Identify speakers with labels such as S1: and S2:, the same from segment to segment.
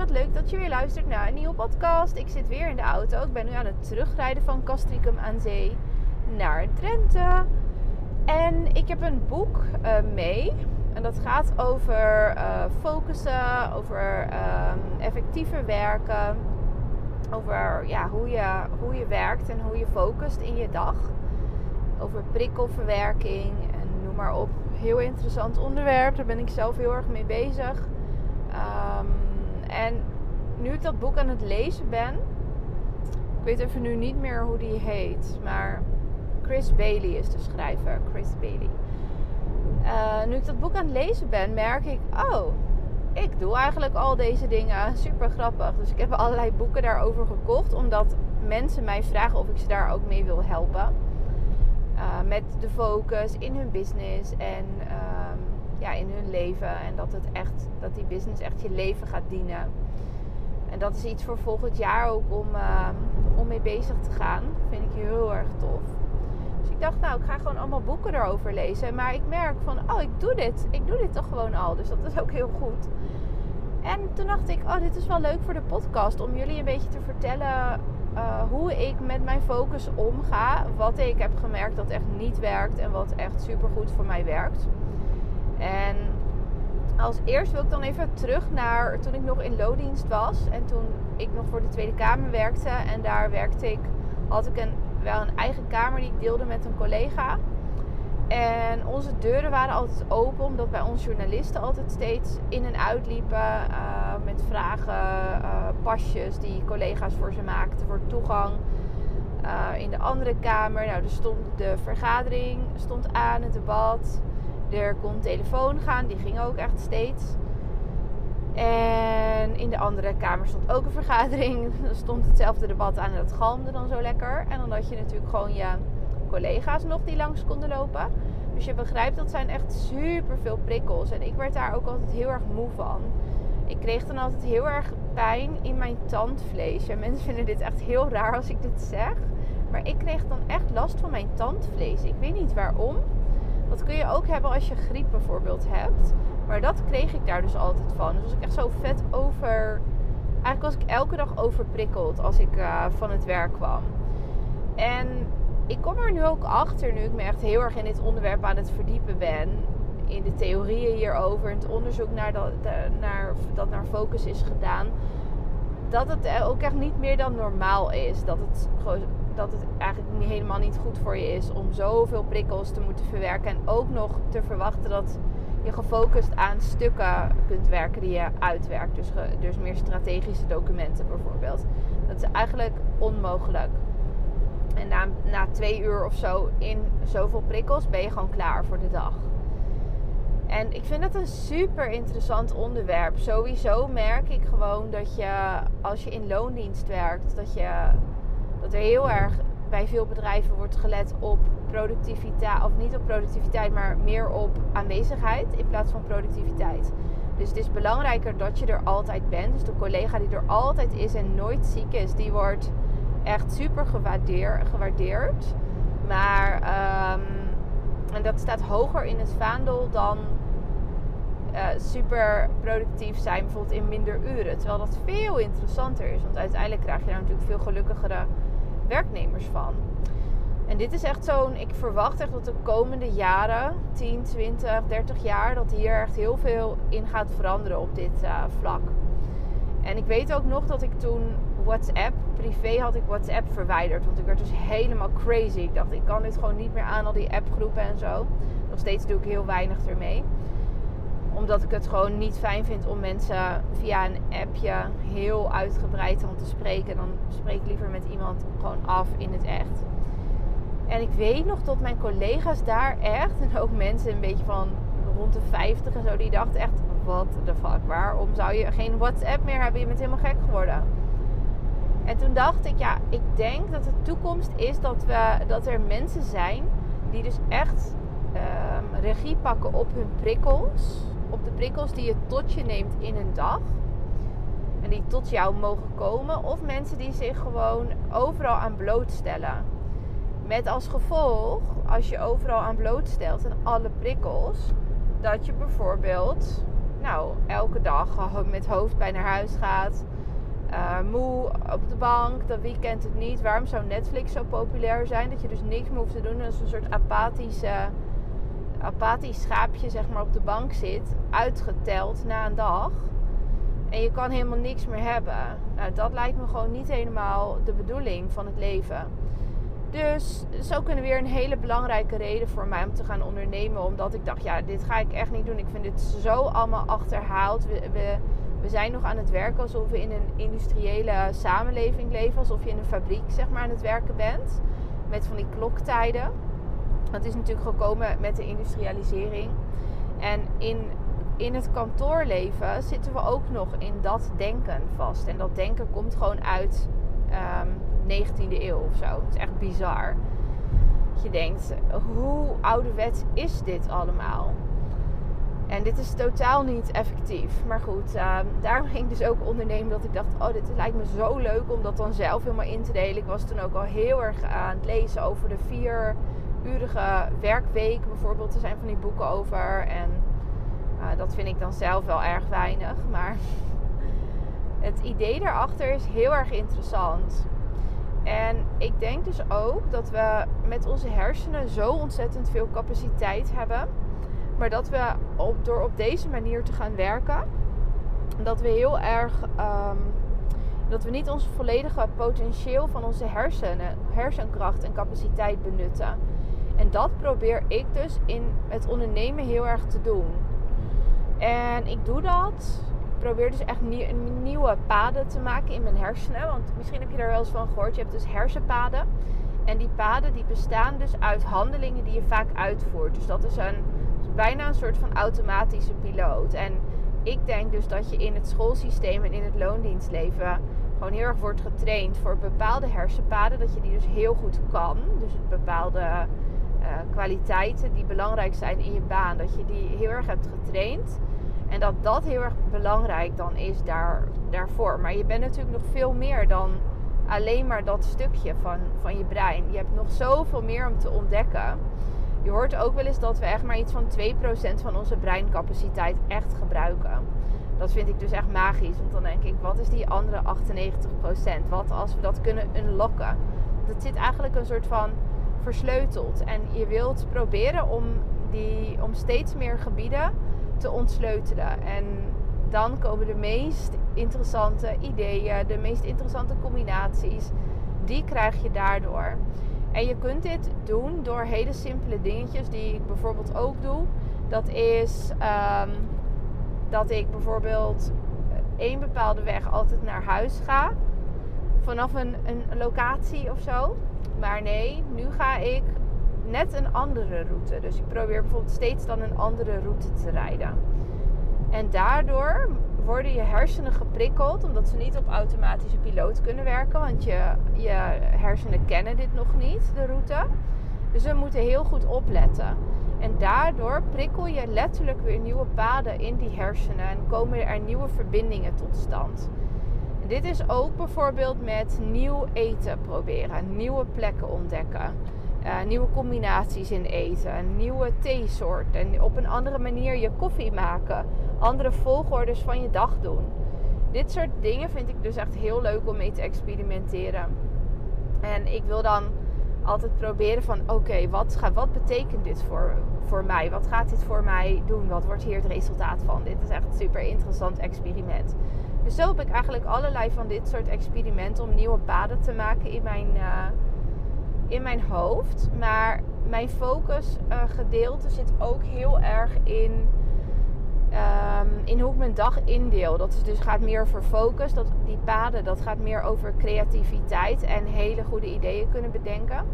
S1: wat leuk dat je weer luistert naar een nieuwe podcast. Ik zit weer in de auto. Ik ben nu aan het terugrijden van Castricum aan zee naar Drenthe. En ik heb een boek uh, mee. En dat gaat over uh, focussen, over um, effectiever werken. Over ja, hoe, je, hoe je werkt en hoe je focust in je dag. Over prikkelverwerking en noem maar op. Heel interessant onderwerp. Daar ben ik zelf heel erg mee bezig. Um, en nu ik dat boek aan het lezen ben, ik weet even nu niet meer hoe die heet, maar Chris Bailey is de schrijver. Chris Bailey. Uh, nu ik dat boek aan het lezen ben, merk ik, oh, ik doe eigenlijk al deze dingen. Super grappig. Dus ik heb allerlei boeken daarover gekocht, omdat mensen mij vragen of ik ze daar ook mee wil helpen. Uh, met de focus in hun business en um, ja, in hun leven. En dat, het echt, dat die business echt je leven gaat dienen. En dat is iets voor volgend jaar ook om, uh, om mee bezig te gaan. Vind ik heel erg tof. Dus ik dacht, nou, ik ga gewoon allemaal boeken erover lezen. Maar ik merk van, oh, ik doe dit. Ik doe dit toch gewoon al. Dus dat is ook heel goed. En toen dacht ik, oh, dit is wel leuk voor de podcast. Om jullie een beetje te vertellen uh, hoe ik met mijn focus omga. Wat ik heb gemerkt dat echt niet werkt. En wat echt super goed voor mij werkt. En als eerst wil ik dan even terug naar toen ik nog in loondienst was. En toen ik nog voor de Tweede Kamer werkte. En daar werkte ik, had ik een, wel een eigen kamer die ik deelde met een collega. En onze deuren waren altijd open, omdat bij ons journalisten altijd steeds in en uitliepen uh, met vragen, uh, pasjes die collega's voor ze maakten voor toegang. Uh, in de andere kamer, nou, er stond de vergadering stond aan, het debat. Er kon telefoon gaan, die ging ook echt steeds. En in de andere kamer stond ook een vergadering. Er stond hetzelfde debat aan en dat galmde dan zo lekker. En dan had je natuurlijk gewoon je collega's nog die langs konden lopen. Dus je begrijpt, dat zijn echt super veel prikkels. En ik werd daar ook altijd heel erg moe van. Ik kreeg dan altijd heel erg pijn in mijn tandvlees. En mensen vinden dit echt heel raar als ik dit zeg. Maar ik kreeg dan echt last van mijn tandvlees. Ik weet niet waarom. Dat kun je ook hebben als je griep bijvoorbeeld hebt. Maar dat kreeg ik daar dus altijd van. Dus was ik echt zo vet over. Eigenlijk was ik elke dag overprikkeld als ik uh, van het werk kwam. En ik kom er nu ook achter, nu ik me echt heel erg in dit onderwerp aan het verdiepen ben. In de theorieën hierover, in het onderzoek naar dat, naar, dat naar focus is gedaan. Dat het ook echt niet meer dan normaal is. Dat het gewoon dat het eigenlijk helemaal niet goed voor je is om zoveel prikkels te moeten verwerken. En ook nog te verwachten dat je gefocust aan stukken kunt werken die je uitwerkt. Dus, dus meer strategische documenten bijvoorbeeld. Dat is eigenlijk onmogelijk. En na, na twee uur of zo in zoveel prikkels ben je gewoon klaar voor de dag. En ik vind het een super interessant onderwerp. Sowieso merk ik gewoon dat je als je in loondienst werkt, dat je dat er heel erg bij veel bedrijven wordt gelet op productiviteit. Of niet op productiviteit, maar meer op aanwezigheid in plaats van productiviteit. Dus het is belangrijker dat je er altijd bent. Dus de collega die er altijd is en nooit ziek is, die wordt echt super gewaardeerd. Maar, um, en dat staat hoger in het vaandel dan uh, super productief zijn, bijvoorbeeld in minder uren. Terwijl dat veel interessanter is. Want uiteindelijk krijg je daar natuurlijk veel gelukkigere werknemers van. En dit is echt zo'n, ik verwacht echt dat de komende jaren, 10, 20, 30 jaar, dat hier echt heel veel in gaat veranderen op dit uh, vlak. En ik weet ook nog dat ik toen WhatsApp, privé had ik WhatsApp verwijderd. Want ik werd dus helemaal crazy. Ik dacht, ik kan dit gewoon niet meer aan, al die appgroepen en zo. Nog steeds doe ik heel weinig ermee omdat ik het gewoon niet fijn vind om mensen via een appje heel uitgebreid aan te spreken. Dan spreek ik liever met iemand gewoon af in het echt. En ik weet nog dat mijn collega's daar echt, en ook mensen een beetje van rond de 50 en zo, die dachten echt: wat de fuck, waarom zou je geen WhatsApp meer hebben? Je bent helemaal gek geworden. En toen dacht ik, ja, ik denk dat de toekomst is dat, we, dat er mensen zijn die dus echt um, regie pakken op hun prikkels op de prikkels die je tot je neemt in een dag. En die tot jou mogen komen. Of mensen die zich gewoon overal aan blootstellen. Met als gevolg, als je overal aan blootstelt en alle prikkels, dat je bijvoorbeeld nou, elke dag met hoofdpijn naar huis gaat. Uh, moe op de bank, dat weekend het niet. Waarom zou Netflix zo populair zijn? Dat je dus niks meer hoeft te doen. Dat is een soort apathische, apathisch schaapje zeg maar, op de bank zit. Uitgeteld na een dag. En je kan helemaal niks meer hebben. Nou, dat lijkt me gewoon niet helemaal de bedoeling van het leven. Dus zo kunnen weer een hele belangrijke reden voor mij om te gaan ondernemen. Omdat ik dacht, ja, dit ga ik echt niet doen. Ik vind dit zo allemaal achterhaald. We, we, we zijn nog aan het werken alsof we in een industriële samenleving leven. Alsof je in een fabriek zeg maar aan het werken bent. Met van die kloktijden. Dat is natuurlijk gekomen met de industrialisering. En in, in het kantoorleven zitten we ook nog in dat denken vast. En dat denken komt gewoon uit... Um, 19e eeuw of zo. Het is echt bizar. Je denkt, hoe ouderwets is dit allemaal? En dit is totaal niet effectief. Maar goed, uh, daarom ging ik dus ook ondernemen dat ik dacht, oh dit lijkt me zo leuk om dat dan zelf helemaal in te delen. Ik was toen ook al heel erg aan het lezen over de vier urige werkweek bijvoorbeeld. Er zijn van die boeken over. En uh, dat vind ik dan zelf wel erg weinig. Maar het idee daarachter is heel erg interessant. En ik denk dus ook dat we met onze hersenen zo ontzettend veel capaciteit hebben. Maar dat we door op deze manier te gaan werken, dat we heel erg. Um, dat we niet ons volledige potentieel van onze hersenen, hersenkracht en capaciteit benutten. En dat probeer ik dus in het ondernemen heel erg te doen. En ik doe dat probeer dus echt nieuwe paden te maken in mijn hersenen. Want misschien heb je daar wel eens van gehoord. Je hebt dus hersenpaden. En die paden die bestaan dus uit handelingen die je vaak uitvoert. Dus dat is een bijna een soort van automatische piloot. En ik denk dus dat je in het schoolsysteem en in het loondienstleven gewoon heel erg wordt getraind voor bepaalde hersenpaden. Dat je die dus heel goed kan. Dus bepaalde uh, kwaliteiten die belangrijk zijn in je baan. Dat je die heel erg hebt getraind. En dat dat heel erg belangrijk dan is daar, daarvoor. Maar je bent natuurlijk nog veel meer dan alleen maar dat stukje van, van je brein. Je hebt nog zoveel meer om te ontdekken. Je hoort ook wel eens dat we echt maar iets van 2% van onze breincapaciteit echt gebruiken. Dat vind ik dus echt magisch. Want dan denk ik, wat is die andere 98%? Wat als we dat kunnen unlocken? Dat zit eigenlijk een soort van versleuteld. En je wilt proberen om, die, om steeds meer gebieden te ontsleutelen. En dan komen de meest interessante ideeën, de meest interessante combinaties. Die krijg je daardoor. En je kunt dit doen door hele simpele dingetjes die ik bijvoorbeeld ook doe. Dat is um, dat ik bijvoorbeeld één bepaalde weg altijd naar huis ga. Vanaf een, een locatie of zo. Maar nee, nu ga ik net een andere route. Dus ik probeer bijvoorbeeld steeds dan een andere route te rijden. En daardoor worden je hersenen geprikkeld, omdat ze niet op automatische piloot kunnen werken, want je, je hersenen kennen dit nog niet, de route. Dus we moeten heel goed opletten. En daardoor prikkel je letterlijk weer nieuwe paden in die hersenen en komen er nieuwe verbindingen tot stand. Dit is ook bijvoorbeeld met nieuw eten proberen, nieuwe plekken ontdekken. Uh, nieuwe combinaties in eten, nieuwe theesoort en op een andere manier je koffie maken, andere volgordes van je dag doen. Dit soort dingen vind ik dus echt heel leuk om mee te experimenteren. En ik wil dan altijd proberen van oké, wat, wat betekent dit voor, voor mij? Wat gaat dit voor mij doen? Wat wordt hier het resultaat van? Dit is echt een super interessant experiment. Zo heb ik eigenlijk allerlei van dit soort experimenten om nieuwe paden te maken in mijn... Uh, in mijn hoofd. Maar mijn focus uh, gedeelte zit ook heel erg in, um, in hoe ik mijn dag indeel. Dat is dus gaat meer over focus. Dat, die paden, dat gaat meer over creativiteit en hele goede ideeën kunnen bedenken.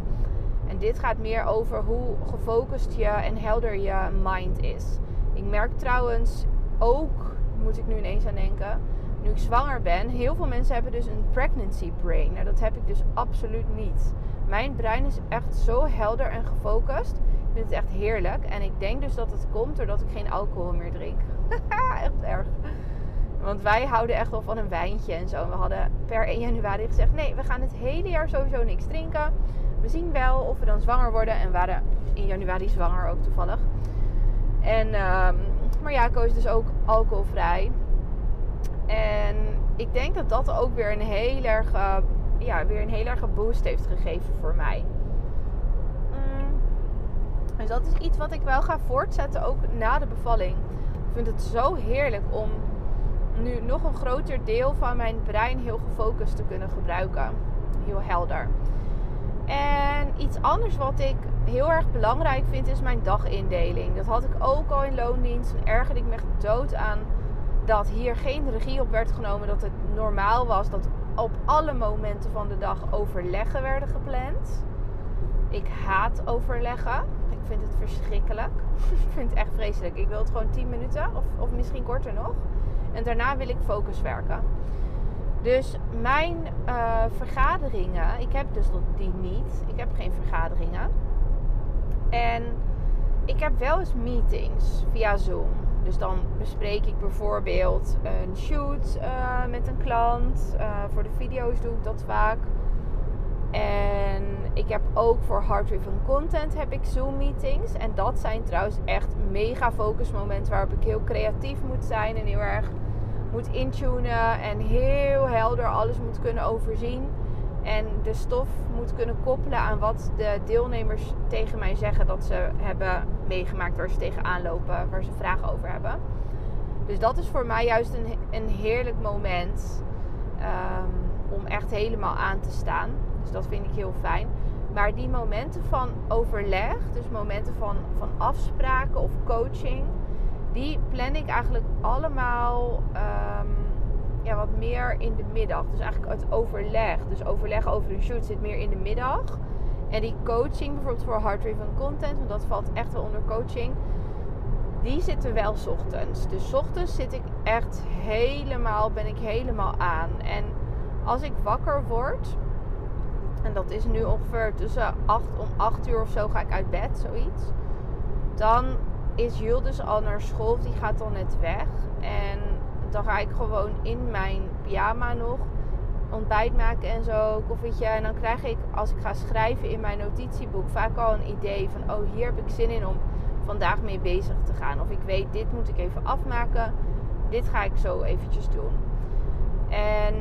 S1: En dit gaat meer over hoe gefocust je en helder je mind is. Ik merk trouwens ook, moet ik nu ineens aan denken, nu ik zwanger ben, heel veel mensen hebben dus een pregnancy brain. Nou, dat heb ik dus absoluut niet. Mijn brein is echt zo helder en gefocust. Ik vind het echt heerlijk. En ik denk dus dat het komt doordat ik geen alcohol meer drink. echt erg. Want wij houden echt wel van een wijntje en zo. We hadden per 1 januari gezegd: nee, we gaan het hele jaar sowieso niks drinken. We zien wel of we dan zwanger worden. En waren in januari zwanger ook toevallig. En um, maar ja, koos dus ook alcoholvrij. En ik denk dat dat ook weer een heel erg, ja, weer een heel erg boost heeft gegeven voor mij. Mm. Dus dat is iets wat ik wel ga voortzetten ook na de bevalling. Ik vind het zo heerlijk om nu nog een groter deel van mijn brein heel gefocust te kunnen gebruiken. Heel helder. En iets anders wat ik heel erg belangrijk vind is mijn dagindeling. Dat had ik ook al in loondienst. En ergerde ik me dood aan dat hier geen regie op werd genomen. Dat het normaal was dat op alle momenten van de dag overleggen werden gepland. Ik haat overleggen. Ik vind het verschrikkelijk. ik vind het echt vreselijk. Ik wil het gewoon 10 minuten of, of misschien korter nog. En daarna wil ik focus werken. Dus mijn uh, vergaderingen, ik heb dus die niet. Ik heb geen vergaderingen. En ik heb wel eens meetings via Zoom. Dus dan bespreek ik bijvoorbeeld een shoot uh, met een klant. Uh, voor de video's doe ik dat vaak. En ik heb ook voor Hard Driven Content heb ik Zoom meetings. En dat zijn trouwens echt mega focus momenten waarop ik heel creatief moet zijn en heel erg moet intunen en heel helder alles moet kunnen overzien. En de stof moet kunnen koppelen aan wat de deelnemers tegen mij zeggen dat ze hebben meegemaakt, waar ze tegenaan lopen, waar ze vragen over hebben. Dus dat is voor mij juist een, een heerlijk moment um, om echt helemaal aan te staan. Dus dat vind ik heel fijn. Maar die momenten van overleg, dus momenten van, van afspraken of coaching, die plan ik eigenlijk allemaal um, ja, wat meer in de middag. Dus eigenlijk het overleg. Dus overleg over een shoot zit meer in de middag. En die coaching, bijvoorbeeld voor hard driven content, want dat valt echt wel onder coaching. Die zitten wel ochtends. Dus ochtends zit ik echt helemaal, ben ik helemaal aan. En als ik wakker word, en dat is nu ongeveer tussen 8 om 8 uur of zo ga ik uit bed, zoiets. Dan is Jules dus al naar school. Die gaat dan net weg. En dan ga ik gewoon in mijn pyjama nog ontbijt maken en zo, koffietje. En dan krijg ik, als ik ga schrijven in mijn notitieboek, vaak al een idee van: oh, hier heb ik zin in om vandaag mee bezig te gaan. Of ik weet, dit moet ik even afmaken. Dit ga ik zo eventjes doen. En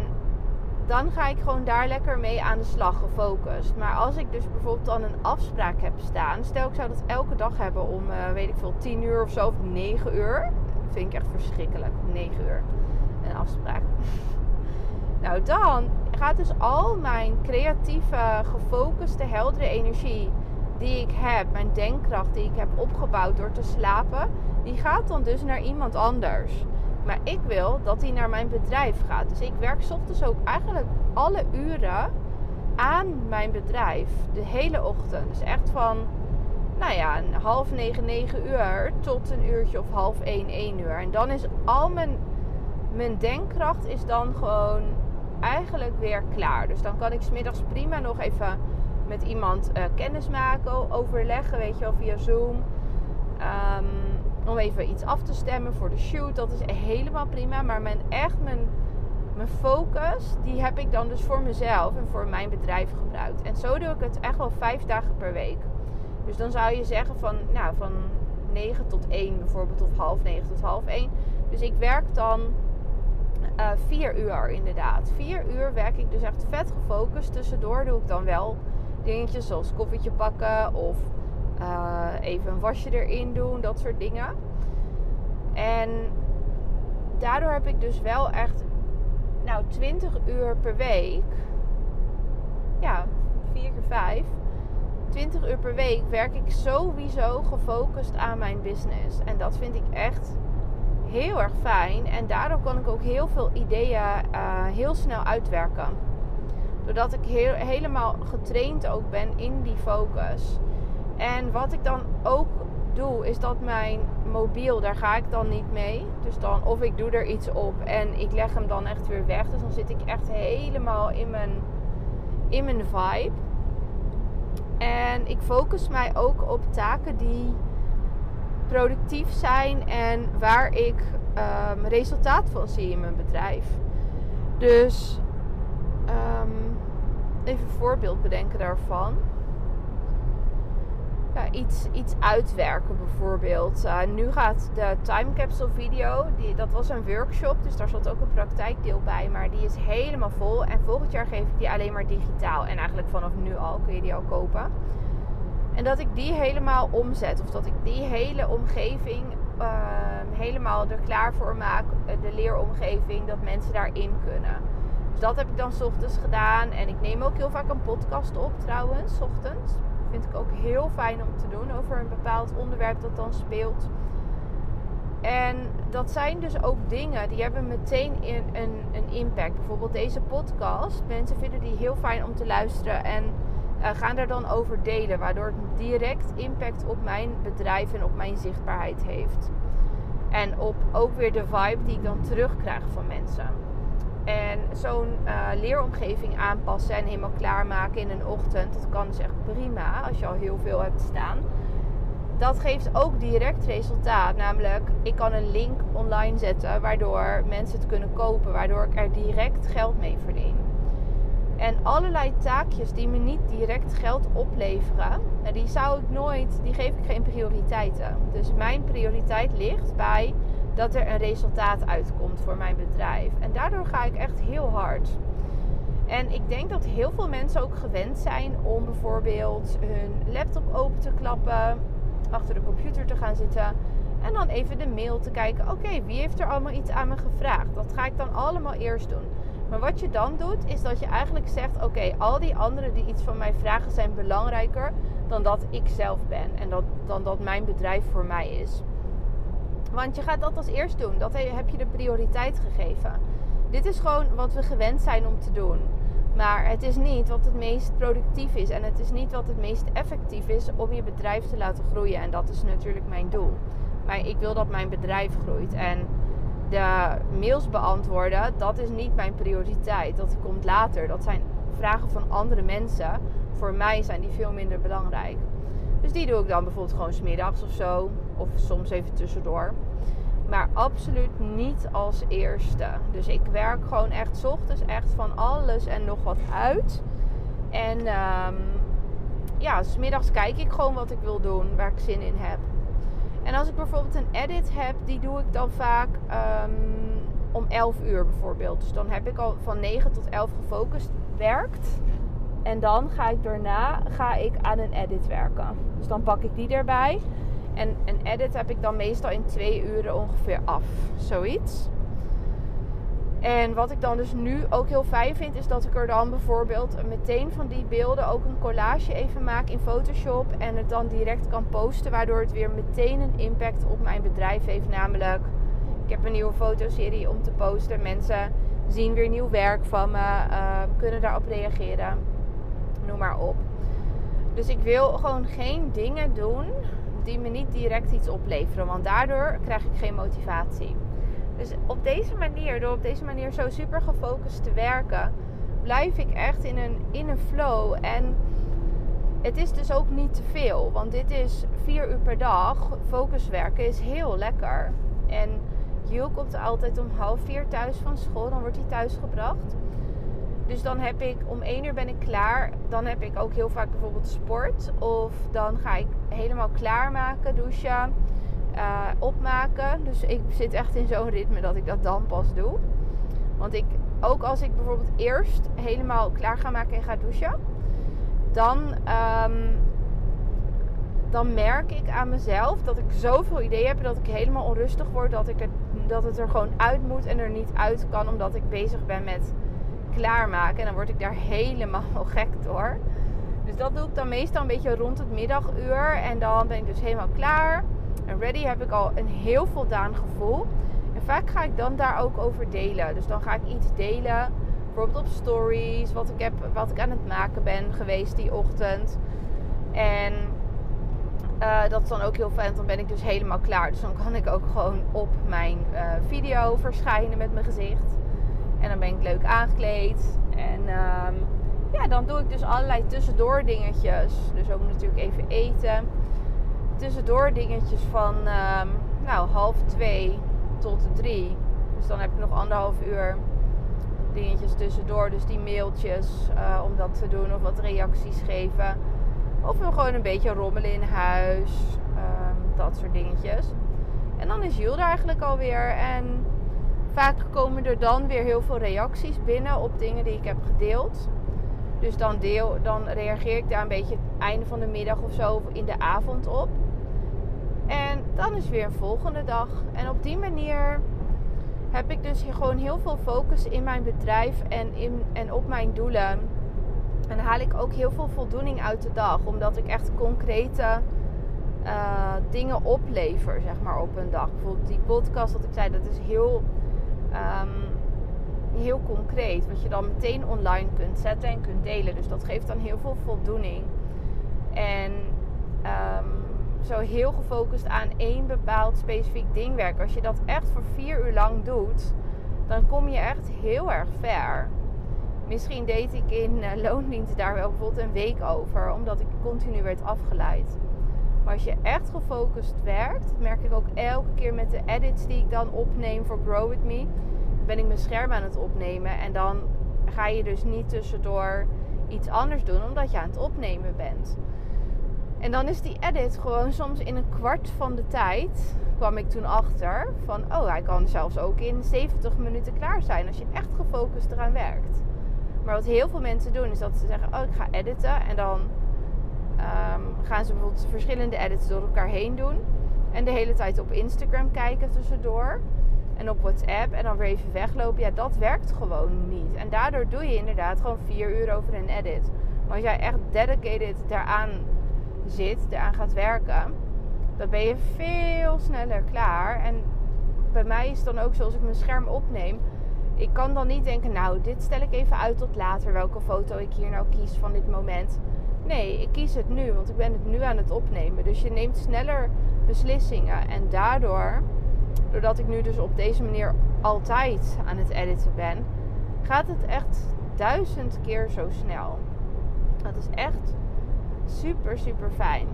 S1: dan ga ik gewoon daar lekker mee aan de slag gefocust. Maar als ik dus bijvoorbeeld dan een afspraak heb staan, stel ik zou dat elke dag hebben om, uh, weet ik veel, 10 uur of zo, of 9 uur. Vind ik echt verschrikkelijk, 9 uur. Een afspraak. nou, dan gaat dus al mijn creatieve, gefocuste, heldere energie die ik heb, mijn denkkracht die ik heb opgebouwd door te slapen, die gaat dan dus naar iemand anders. Maar ik wil dat hij naar mijn bedrijf gaat. Dus ik werk ochtends ook eigenlijk alle uren aan mijn bedrijf. De hele ochtend. Dus echt van, nou ja, half negen, negen uur tot een uurtje of half één, één uur. En dan is al mijn, mijn denkkracht is dan gewoon eigenlijk weer klaar. Dus dan kan ik smiddags prima nog even met iemand uh, kennis maken, overleggen, weet je wel, via Zoom. Um, om even iets af te stemmen voor de shoot. Dat is helemaal prima. Maar mijn, echt mijn, mijn focus, die heb ik dan dus voor mezelf en voor mijn bedrijf gebruikt. En zo doe ik het echt wel vijf dagen per week. Dus dan zou je zeggen van, nou, van 9 tot 1 bijvoorbeeld, of half 9 tot half 1. Dus ik werk dan uh, vier uur inderdaad. Vier uur werk ik dus echt vet gefocust. Tussendoor doe ik dan wel dingetjes zoals koffietje pakken of uh, even een wasje erin doen, dat soort dingen. En daardoor heb ik dus wel echt, nou, 20 uur per week. Ja, 4 keer 5. 20 uur per week werk ik sowieso gefocust aan mijn business. En dat vind ik echt heel erg fijn. En daardoor kan ik ook heel veel ideeën uh, heel snel uitwerken. Doordat ik heel, helemaal getraind ook ben in die focus. En wat ik dan ook doe, is dat mijn mobiel, daar ga ik dan niet mee. Dus dan, of ik doe er iets op en ik leg hem dan echt weer weg. Dus dan zit ik echt helemaal in mijn, in mijn vibe. En ik focus mij ook op taken die productief zijn en waar ik um, resultaat van zie in mijn bedrijf. Dus um, even een voorbeeld bedenken daarvan. Iets, iets uitwerken bijvoorbeeld. Uh, nu gaat de time capsule video, die, dat was een workshop, dus daar zat ook een praktijkdeel bij. Maar die is helemaal vol. En volgend jaar geef ik die alleen maar digitaal. En eigenlijk vanaf nu al kun je die al kopen. En dat ik die helemaal omzet. Of dat ik die hele omgeving uh, helemaal er klaar voor maak. De leeromgeving, dat mensen daarin kunnen. Dus dat heb ik dan ochtends gedaan. En ik neem ook heel vaak een podcast op trouwens, s ochtends vind ik ook heel fijn om te doen over een bepaald onderwerp dat dan speelt. En dat zijn dus ook dingen die hebben meteen een, een, impact. Bijvoorbeeld deze podcast. Mensen vinden die heel fijn om te luisteren en uh, gaan er dan over delen. Waardoor het direct impact op mijn bedrijf en op mijn zichtbaarheid heeft. En op ook weer de vibe die ik dan terugkrijg van mensen. En zo'n uh, leeromgeving aanpassen en helemaal klaarmaken in een ochtend, dat kan dus echt prima als je al heel veel hebt staan. Dat geeft ook direct resultaat. Namelijk, ik kan een link online zetten waardoor mensen het kunnen kopen, waardoor ik er direct geld mee verdien. En allerlei taakjes die me niet direct geld opleveren, nou, die zou ik nooit, die geef ik geen prioriteiten. Dus mijn prioriteit ligt bij dat er een resultaat uitkomt voor mijn bedrijf. En daardoor ga ik echt heel hard. En ik denk dat heel veel mensen ook gewend zijn om bijvoorbeeld hun laptop open te klappen, achter de computer te gaan zitten en dan even de mail te kijken. Oké, wie heeft er allemaal iets aan me gevraagd? Dat ga ik dan allemaal eerst doen. Maar wat je dan doet, is dat je eigenlijk zegt: Oké, al die anderen die iets van mij vragen zijn belangrijker dan dat ik zelf ben en dat, dan dat mijn bedrijf voor mij is. Want je gaat dat als eerst doen. Dat heb je de prioriteit gegeven. Dit is gewoon wat we gewend zijn om te doen. Maar het is niet wat het meest productief is. En het is niet wat het meest effectief is om je bedrijf te laten groeien. En dat is natuurlijk mijn doel. Maar ik wil dat mijn bedrijf groeit. En de mails beantwoorden, dat is niet mijn prioriteit. Dat komt later. Dat zijn vragen van andere mensen. Voor mij zijn die veel minder belangrijk. Dus die doe ik dan bijvoorbeeld gewoon smiddags of zo. Of soms even tussendoor. Maar absoluut niet als eerste. Dus ik werk gewoon echt ochtends echt van alles en nog wat uit. En um, ja, smiddags kijk ik gewoon wat ik wil doen, waar ik zin in heb. En als ik bijvoorbeeld een edit heb, die doe ik dan vaak um, om 11 uur bijvoorbeeld. Dus dan heb ik al van 9 tot 11 gefocust werkt. En dan ga ik daarna ga ik aan een edit werken. Dus dan pak ik die erbij. En een edit heb ik dan meestal in twee uren ongeveer af. Zoiets. En wat ik dan dus nu ook heel fijn vind, is dat ik er dan bijvoorbeeld meteen van die beelden ook een collage even maak in Photoshop. En het dan direct kan posten, waardoor het weer meteen een impact op mijn bedrijf heeft. Namelijk, ik heb een nieuwe fotoserie om te posten. Mensen zien weer nieuw werk van me, uh, kunnen daarop reageren. Noem maar op. Dus ik wil gewoon geen dingen doen die me niet direct iets opleveren. Want daardoor krijg ik geen motivatie. Dus op deze manier, door op deze manier zo super gefocust te werken, blijf ik echt in een, in een flow. En het is dus ook niet te veel. Want dit is vier uur per dag. Focus werken is heel lekker. En Jules komt altijd om half vier thuis van school. Dan wordt hij thuis gebracht. Dus dan heb ik om 1 uur ben ik klaar. Dan heb ik ook heel vaak bijvoorbeeld sport. Of dan ga ik helemaal klaarmaken, douchen, uh, opmaken. Dus ik zit echt in zo'n ritme dat ik dat dan pas doe. Want ik, ook als ik bijvoorbeeld eerst helemaal klaar ga maken en ga douchen, dan, um, dan merk ik aan mezelf dat ik zoveel ideeën heb dat ik helemaal onrustig word. Dat, ik het, dat het er gewoon uit moet en er niet uit kan omdat ik bezig ben met klaarmaken. En dan word ik daar helemaal gek door. Dus dat doe ik dan meestal een beetje rond het middaguur. En dan ben ik dus helemaal klaar. En ready heb ik al een heel voldaan gevoel. En vaak ga ik dan daar ook over delen. Dus dan ga ik iets delen. Bijvoorbeeld op stories. Wat ik, heb, wat ik aan het maken ben geweest die ochtend. En uh, dat is dan ook heel fijn. Dan ben ik dus helemaal klaar. Dus dan kan ik ook gewoon op mijn uh, video verschijnen met mijn gezicht. En dan ben ik leuk aangekleed. En um, ja, dan doe ik dus allerlei tussendoor dingetjes. Dus ook natuurlijk even eten. Tussendoor dingetjes van um, nou, half twee tot drie. Dus dan heb ik nog anderhalf uur dingetjes tussendoor. Dus die mailtjes uh, om dat te doen of wat reacties geven. Of gewoon een beetje rommelen in huis. Ehm, dat soort dingetjes. En dan is Jules er eigenlijk alweer. En vaak komen er dan weer heel veel reacties binnen op dingen die ik heb gedeeld. Dus dan, deel, dan reageer ik daar een beetje het einde van de middag of zo in de avond op. En dan is weer een volgende dag. En op die manier heb ik dus gewoon heel veel focus in mijn bedrijf en, in, en op mijn doelen. En haal ik ook heel veel voldoening uit de dag. Omdat ik echt concrete uh, dingen oplever, zeg maar, op een dag. Bijvoorbeeld die podcast, wat ik zei, dat is heel, um, heel concreet. Wat je dan meteen online kunt zetten en kunt delen. Dus dat geeft dan heel veel voldoening. En um, zo heel gefocust aan één bepaald specifiek ding werken. Als je dat echt voor vier uur lang doet, dan kom je echt heel erg ver. Misschien deed ik in uh, loondienst daar wel bijvoorbeeld een week over, omdat ik continu werd afgeleid. Maar als je echt gefocust werkt, dat merk ik ook elke keer met de edits die ik dan opneem voor Grow With Me, ben ik mijn scherm aan het opnemen en dan ga je dus niet tussendoor iets anders doen omdat je aan het opnemen bent. En dan is die edit gewoon soms in een kwart van de tijd kwam ik toen achter van oh hij kan zelfs ook in 70 minuten klaar zijn als je echt gefocust eraan werkt. Maar wat heel veel mensen doen is dat ze zeggen oh ik ga editen en dan um, gaan ze bijvoorbeeld verschillende edits door elkaar heen doen en de hele tijd op Instagram kijken tussendoor en op WhatsApp en dan weer even weglopen. Ja, dat werkt gewoon niet. En daardoor doe je inderdaad gewoon vier uur over een edit. Maar als jij echt dedicated daaraan zit, eraan gaat werken, dan ben je veel sneller klaar. En bij mij is het dan ook zoals ik mijn scherm opneem. Ik kan dan niet denken, nou, dit stel ik even uit tot later, welke foto ik hier nou kies van dit moment. Nee, ik kies het nu, want ik ben het nu aan het opnemen. Dus je neemt sneller beslissingen. En daardoor, doordat ik nu dus op deze manier altijd aan het editen ben, gaat het echt duizend keer zo snel. Dat is echt super, super fijn.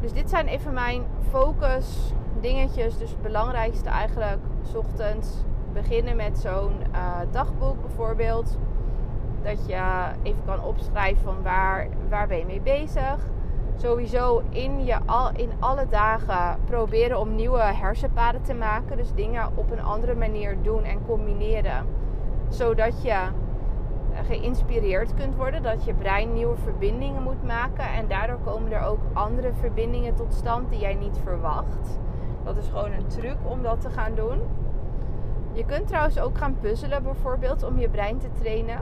S1: Dus dit zijn even mijn focus dingetjes. Dus het belangrijkste eigenlijk, ochtends beginnen met zo'n uh, dagboek bijvoorbeeld. Dat je even kan opschrijven van waar, waar ben je mee bezig. Sowieso in, je al, in alle dagen proberen om nieuwe hersenpaden te maken. Dus dingen op een andere manier doen en combineren. Zodat je geïnspireerd kunt worden. Dat je brein nieuwe verbindingen moet maken. En daardoor komen er ook andere verbindingen tot stand die jij niet verwacht. Dat is gewoon een truc om dat te gaan doen. Je kunt trouwens ook gaan puzzelen bijvoorbeeld om je brein te trainen.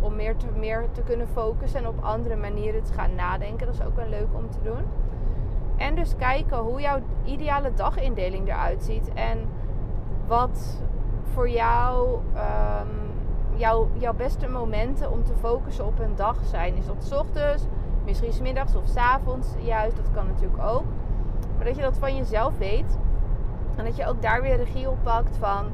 S1: Om meer te, meer te kunnen focussen en op andere manieren te gaan nadenken. Dat is ook wel leuk om te doen. En dus kijken hoe jouw ideale dagindeling eruit ziet. En wat voor jou um, jouw, jouw beste momenten om te focussen op een dag zijn. Is dat s ochtends, misschien s middags of s avonds juist. Dat kan natuurlijk ook. Maar dat je dat van jezelf weet. En dat je ook daar weer regie op pakt van...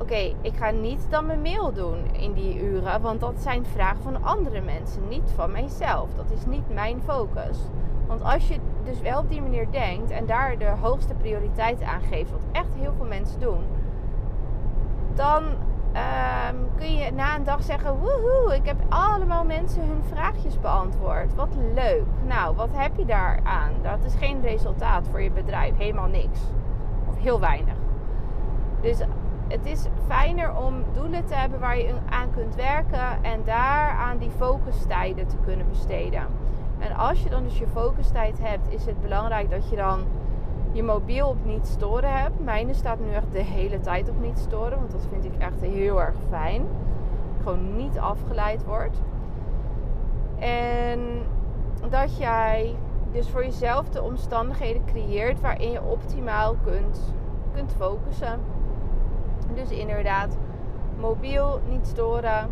S1: Oké, ik ga niet dan mijn mail doen in die uren. Want dat zijn vragen van andere mensen. Niet van mijzelf. Dat is niet mijn focus. Want als je dus wel op die manier denkt en daar de hoogste prioriteit aan geeft, wat echt heel veel mensen doen, dan um, kun je na een dag zeggen: Woehoe, ik heb allemaal mensen hun vraagjes beantwoord. Wat leuk. Nou, wat heb je daar aan? Dat is geen resultaat voor je bedrijf. Helemaal niks. Of heel weinig. Dus het is fijner om doelen te hebben waar je aan kunt werken en daar aan die focustijden te kunnen besteden. En als je dan dus je focustijd hebt, is het belangrijk dat je dan je mobiel op niet storen hebt. Mijne staat nu echt de hele tijd op niet storen, want dat vind ik echt heel erg fijn. Gewoon niet afgeleid wordt. En dat jij dus voor jezelf de omstandigheden creëert waarin je optimaal kunt, kunt focussen. Dus inderdaad, mobiel niet storen.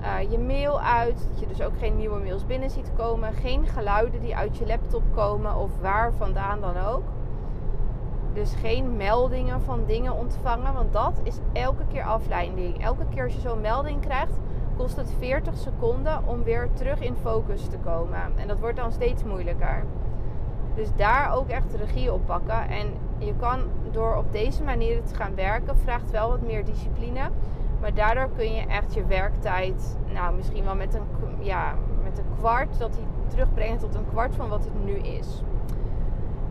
S1: Uh, je mail uit, dat je dus ook geen nieuwe mails binnen ziet komen. Geen geluiden die uit je laptop komen of waar vandaan dan ook. Dus geen meldingen van dingen ontvangen, want dat is elke keer afleiding. Elke keer als je zo'n melding krijgt, kost het 40 seconden om weer terug in focus te komen. En dat wordt dan steeds moeilijker. Dus daar ook echt regie op pakken. En je kan door op deze manier te gaan werken, vraagt wel wat meer discipline. Maar daardoor kun je echt je werktijd, nou misschien wel met een, ja, met een kwart, dat die terugbrengen tot een kwart van wat het nu is.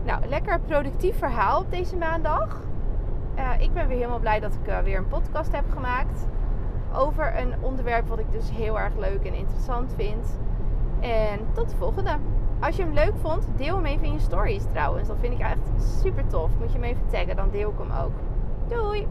S1: Nou, lekker productief verhaal op deze maandag. Uh, ik ben weer helemaal blij dat ik uh, weer een podcast heb gemaakt. Over een onderwerp wat ik dus heel erg leuk en interessant vind. En tot de volgende. Als je hem leuk vond, deel hem even in je stories trouwens. Dat vind ik echt super tof. Moet je hem even taggen, dan deel ik hem ook. Doei!